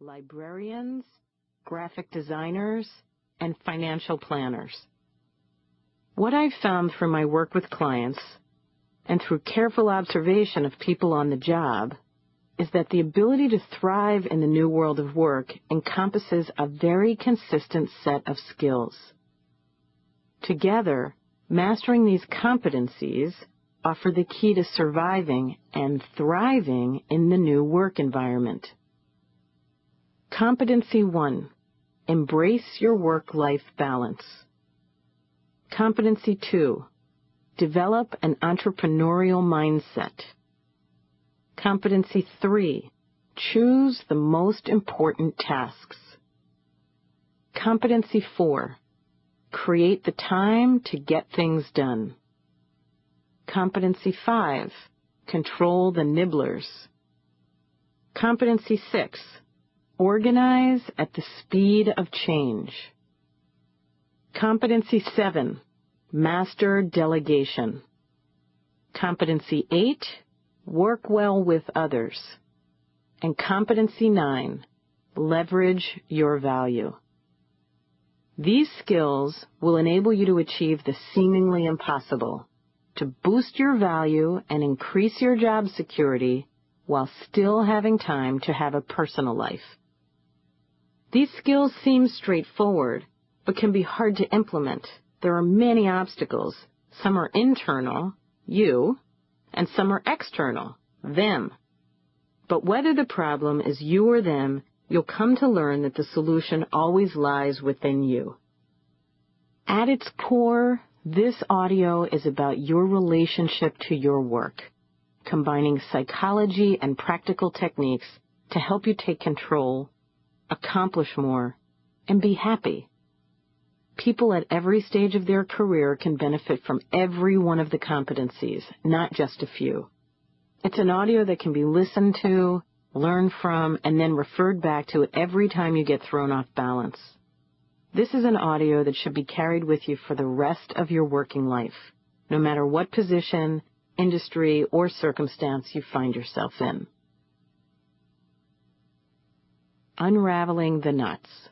librarians, graphic designers, and financial planners. What I've found through my work with clients and through careful observation of people on the job is that the ability to thrive in the new world of work encompasses a very consistent set of skills. Together, mastering these competencies offer the key to surviving and thriving in the new work environment. Competency 1. Embrace your work-life balance. Competency 2. Develop an entrepreneurial mindset. Competency 3. Choose the most important tasks. Competency 4. Create the time to get things done. Competency 5. Control the nibblers. Competency 6. Organize at the speed of change. Competency 7. Master delegation. Competency 8. Work well with others. And Competency 9. Leverage your value. These skills will enable you to achieve the seemingly impossible, to boost your value and increase your job security while still having time to have a personal life. These skills seem straightforward, but can be hard to implement. There are many obstacles. Some are internal, you, and some are external, them. But whether the problem is you or them, you'll come to learn that the solution always lies within you. At its core, this audio is about your relationship to your work, combining psychology and practical techniques to help you take control accomplish more, and be happy. People at every stage of their career can benefit from every one of the competencies, not just a few. It's an audio that can be listened to, learned from, and then referred back to every time you get thrown off balance. This is an audio that should be carried with you for the rest of your working life, no matter what position, industry, or circumstance you find yourself in. Unraveling the Nuts.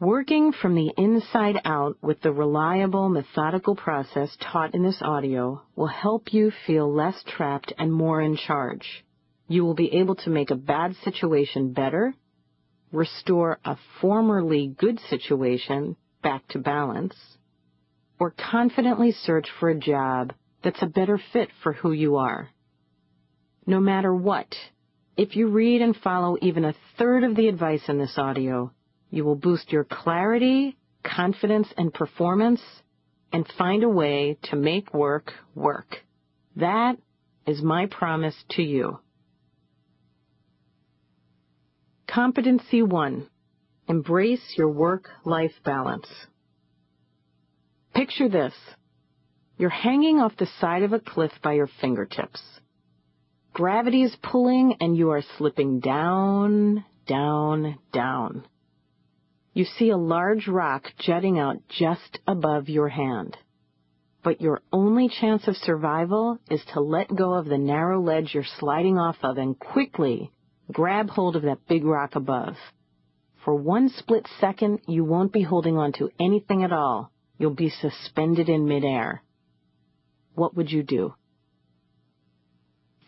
Working from the inside out with the reliable, methodical process taught in this audio will help you feel less trapped and more in charge. You will be able to make a bad situation better, restore a formerly good situation back to balance, or confidently search for a job that's a better fit for who you are. No matter what, if you read and follow even a third of the advice in this audio, you will boost your clarity, confidence, and performance and find a way to make work work. That is my promise to you. Competency 1. Embrace your work-life balance. Picture this. You're hanging off the side of a cliff by your fingertips. Gravity is pulling and you are slipping down, down, down. You see a large rock jutting out just above your hand. But your only chance of survival is to let go of the narrow ledge you're sliding off of and quickly grab hold of that big rock above. For one split second, you won't be holding on to anything at all. You'll be suspended in midair. What would you do?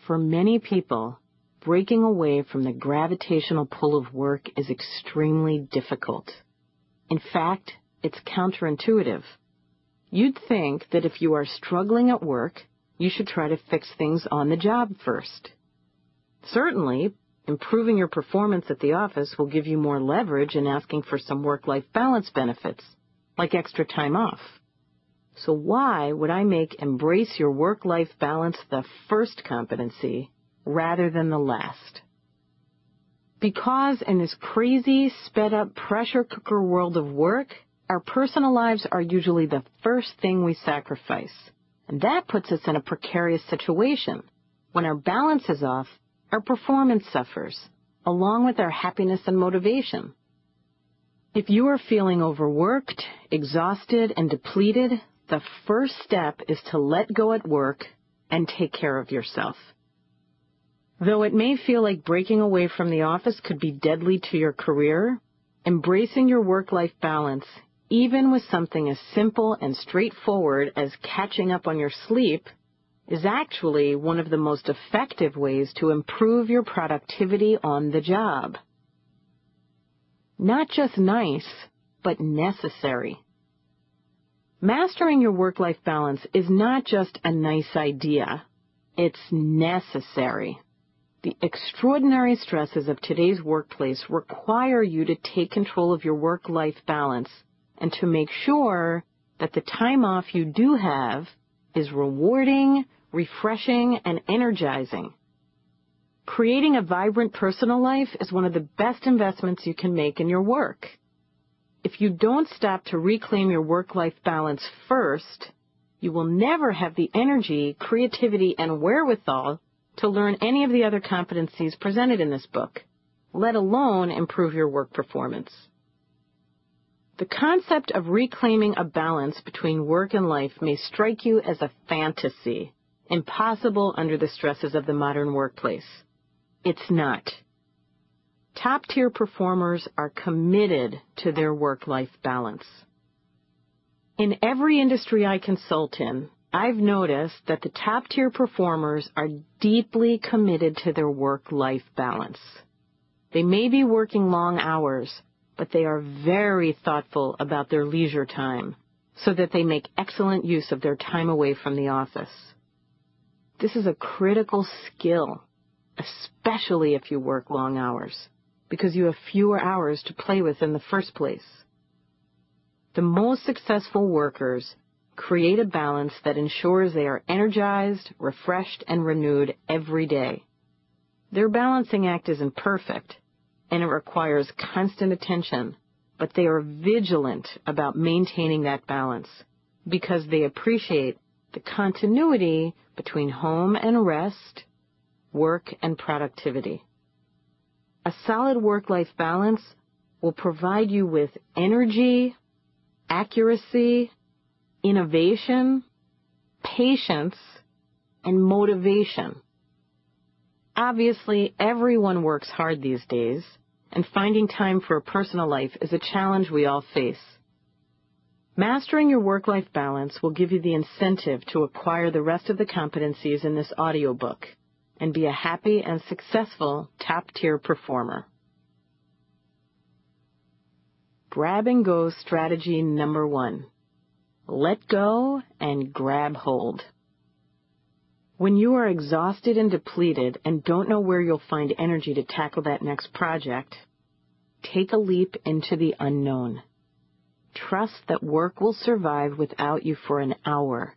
For many people, breaking away from the gravitational pull of work is extremely difficult. In fact, it's counterintuitive. You'd think that if you are struggling at work, you should try to fix things on the job first. Certainly, improving your performance at the office will give you more leverage in asking for some work-life balance benefits, like extra time off. So why would I make embrace your work-life balance the first competency rather than the last? Because in this crazy, sped-up pressure cooker world of work, our personal lives are usually the first thing we sacrifice. And that puts us in a precarious situation. When our balance is off, our performance suffers, along with our happiness and motivation. If you are feeling overworked, exhausted, and depleted, the first step is to let go at work and take care of yourself. Though it may feel like breaking away from the office could be deadly to your career, embracing your work-life balance, even with something as simple and straightforward as catching up on your sleep, is actually one of the most effective ways to improve your productivity on the job. Not just nice, but necessary. Mastering your work-life balance is not just a nice idea. It's necessary. The extraordinary stresses of today's workplace require you to take control of your work-life balance and to make sure that the time off you do have is rewarding, refreshing, and energizing. Creating a vibrant personal life is one of the best investments you can make in your work. If you don't stop to reclaim your work-life balance first, you will never have the energy, creativity, and wherewithal to learn any of the other competencies presented in this book, let alone improve your work performance. The concept of reclaiming a balance between work and life may strike you as a fantasy, impossible under the stresses of the modern workplace. It's not. Top-tier performers are committed to their work-life balance. In every industry I consult in, I've noticed that the top-tier performers are deeply committed to their work-life balance. They may be working long hours, but they are very thoughtful about their leisure time so that they make excellent use of their time away from the office. This is a critical skill, especially if you work long hours, because you have fewer hours to play with in the first place. The most successful workers create a balance that ensures they are energized, refreshed, and renewed every day. Their balancing act isn't perfect, and it requires constant attention, but they are vigilant about maintaining that balance because they appreciate the continuity between home and rest, work and productivity. A solid work-life balance will provide you with energy, accuracy, innovation, patience, and motivation. Obviously, everyone works hard these days, and finding time for a personal life is a challenge we all face. Mastering your work-life balance will give you the incentive to acquire the rest of the competencies in this audiobook and be a happy and successful top-tier performer. Grab and go strategy number one. Let go and grab hold. When you are exhausted and depleted and don't know where you'll find energy to tackle that next project, take a leap into the unknown. Trust that work will survive without you for an hour,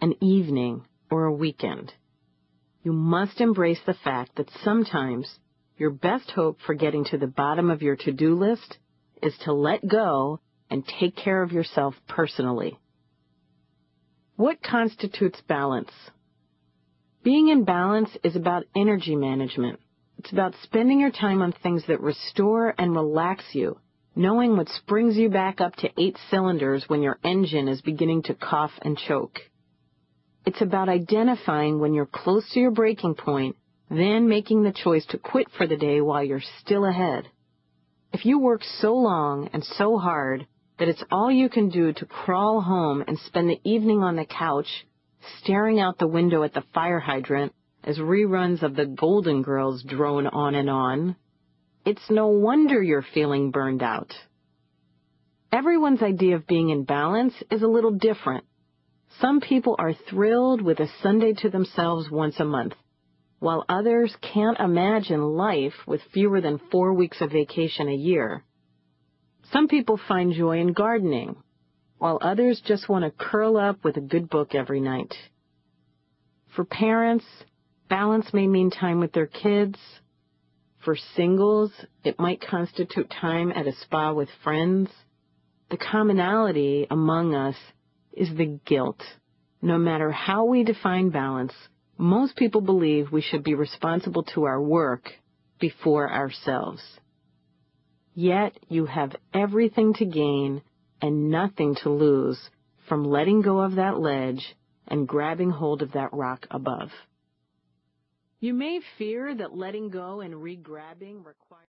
an evening, or a weekend. You must embrace the fact that sometimes your best hope for getting to the bottom of your to-do list is to let go and take care of yourself personally. What constitutes balance? Being in balance is about energy management. It's about spending your time on things that restore and relax you, knowing what springs you back up to eight cylinders when your engine is beginning to cough and choke. It's about identifying when you're close to your breaking point, then making the choice to quit for the day while you're still ahead. If you work so long and so hard that it's all you can do to crawl home and spend the evening on the couch staring out the window at the fire hydrant as reruns of the Golden Girls drone on and on, it's no wonder you're feeling burned out. Everyone's idea of being in balance is a little different. Some people are thrilled with a Sunday to themselves once a month, while others can't imagine life with fewer than four weeks of vacation a year. Some people find joy in gardening, while others just want to curl up with a good book every night. For parents, balance may mean time with their kids. For singles, it might constitute time at a spa with friends. The commonality among us is the guilt. No matter how we define balance, most people believe we should be responsible to our work before ourselves. Yet you have everything to gain and nothing to lose from letting go of that ledge and grabbing hold of that rock above. You may fear that letting go and re-grabbing requires